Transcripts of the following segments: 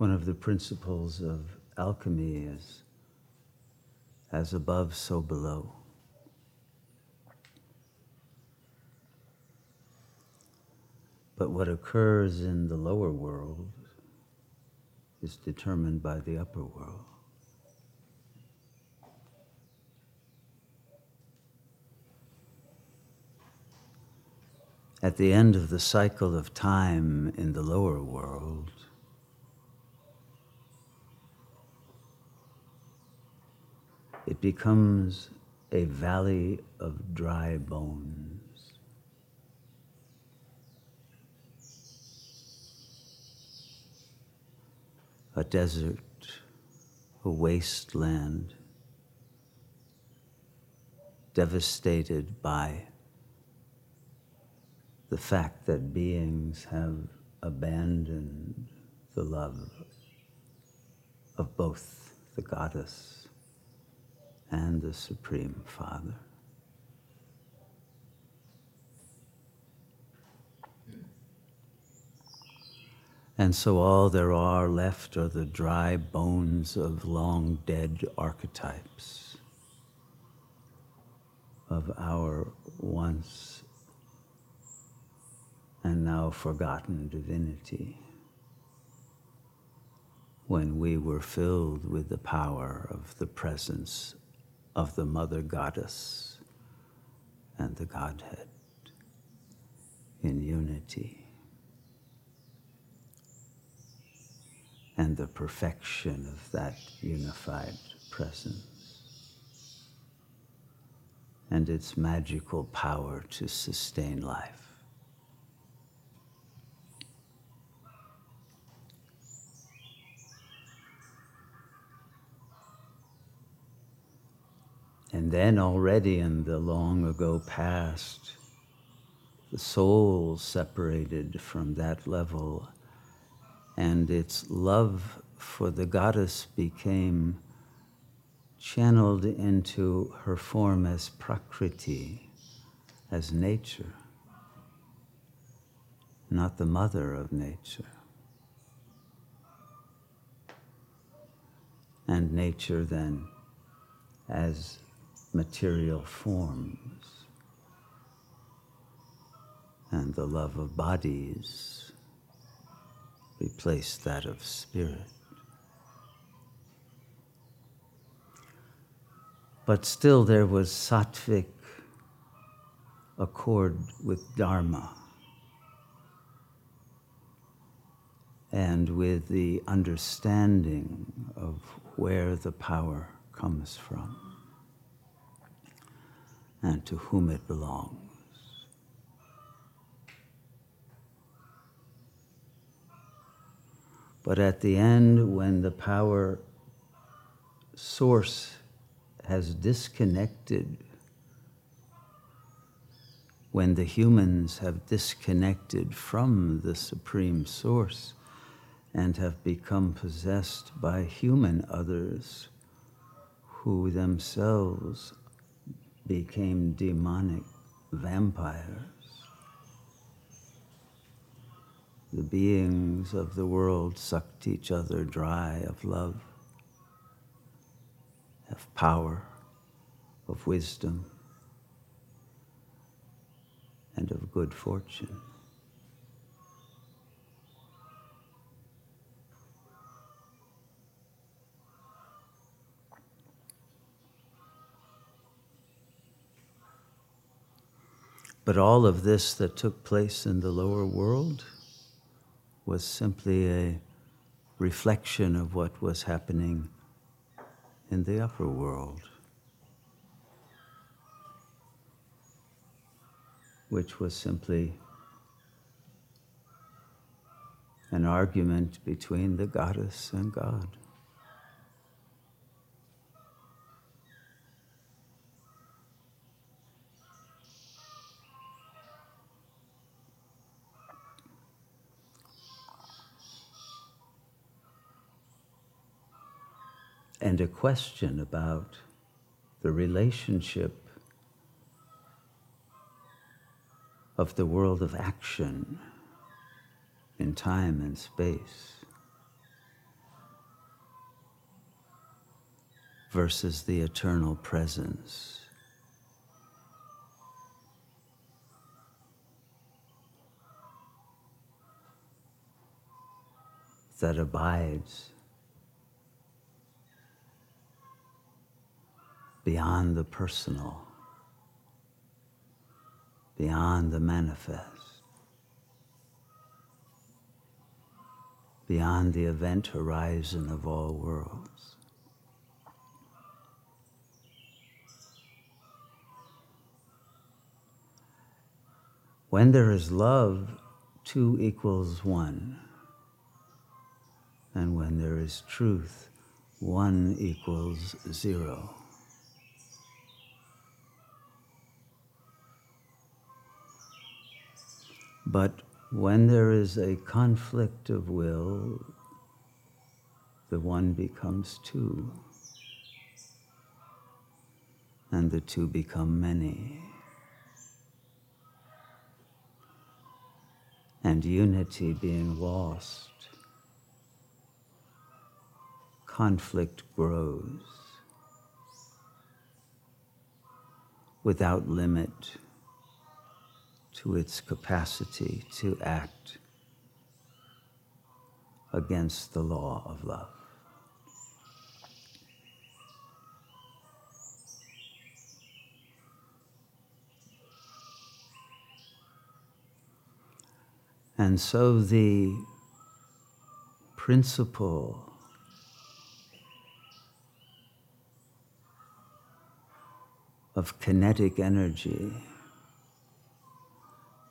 One of the principles of alchemy is as above, so below. But what occurs in the lower world is determined by the upper world. At the end of the cycle of time in the lower world, becomes a valley of dry bones. A desert, a wasteland, devastated by the fact that beings have abandoned the love of both the goddess and the Supreme Father. And so all there are left are the dry bones of long dead archetypes of our once and now forgotten divinity when we were filled with the power of the presence of the Mother Goddess and the Godhead in unity and the perfection of that unified presence and its magical power to sustain life. And then already in the long ago past, the soul separated from that level, and its love for the goddess became channeled into her form as Prakriti, as nature, not the mother of nature. And nature then as material forms and the love of bodies replaced that of spirit. But still, there was sattvic accord with Dharma and with the understanding of where the power comes from and to whom it belongs. But at the end, when the power source has disconnected, when the humans have disconnected from the Supreme Source and have become possessed by human others who themselves became demonic vampires. The beings of the world sucked each other dry of love, of power, of wisdom, and of good fortune. But all of this that took place in the lower world was simply a reflection of what was happening in the upper world, which was simply an argument between the goddess and God. and a question about the relationship of the world of action in time and space versus the eternal presence. That abides beyond the personal, beyond the manifest. beyond the event horizon of all worlds. When there is love, two equals one. And when there is truth, one equals zero. But when there is a conflict of will, the one becomes two, and the two become many. And unity being lost, conflict grows without limit to its capacity to act against the law of love. And so the principle of kinetic energy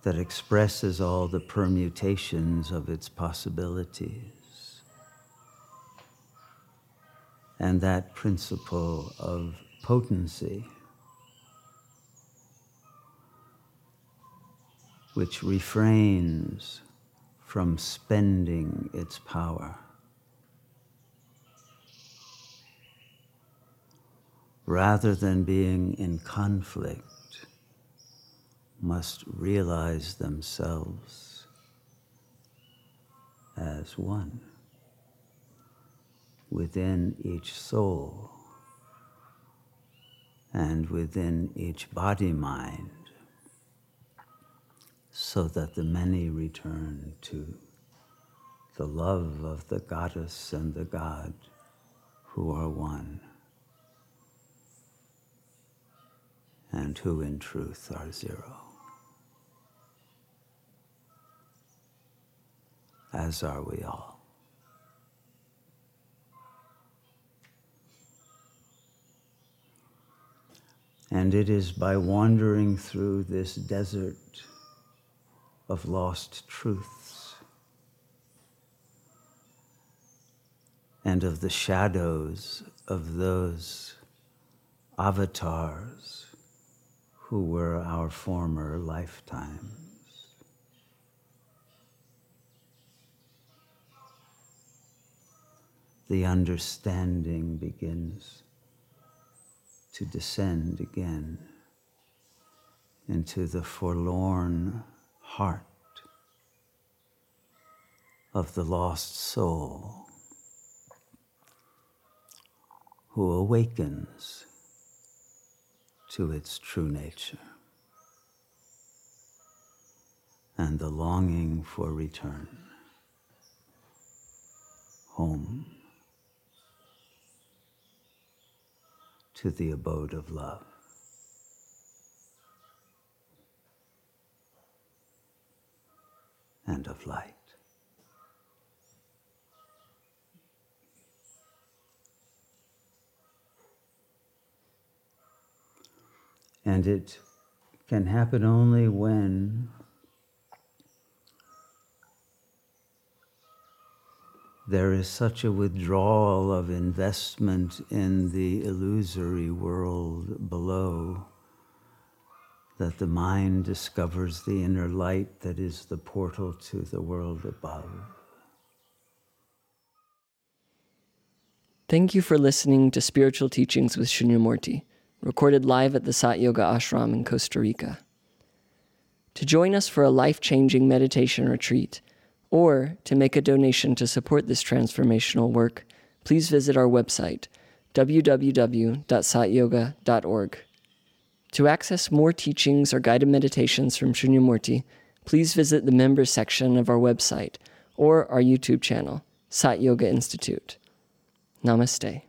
that expresses all the permutations of its possibilities. And that principle of potency, which refrains from spending its power. Rather than being in conflict must realize themselves as one within each soul and within each body mind so that the many return to the love of the goddess and the god who are one and who in truth are zero. As are we all. And it is by wandering through this desert of lost truths and of the shadows of those avatars who were our former lifetime. The understanding begins to descend again into the forlorn heart of the lost soul who awakens to its true nature and the longing for return home. To the abode of love. And of light. And it can happen only when there is such a withdrawal of investment in the illusory world below that the mind discovers the inner light that is the portal to the world above. Thank you for listening to Spiritual Teachings with Shunyamurti, recorded live at the Sat Yoga Ashram in Costa Rica. To join us for a life changing meditation retreat, or to make a donation to support this transformational work, please visit our website, www.satyoga.org. To access more teachings or guided meditations from Shunyamurti, please visit the members section of our website or our YouTube channel, Sat Yoga Institute. Namaste.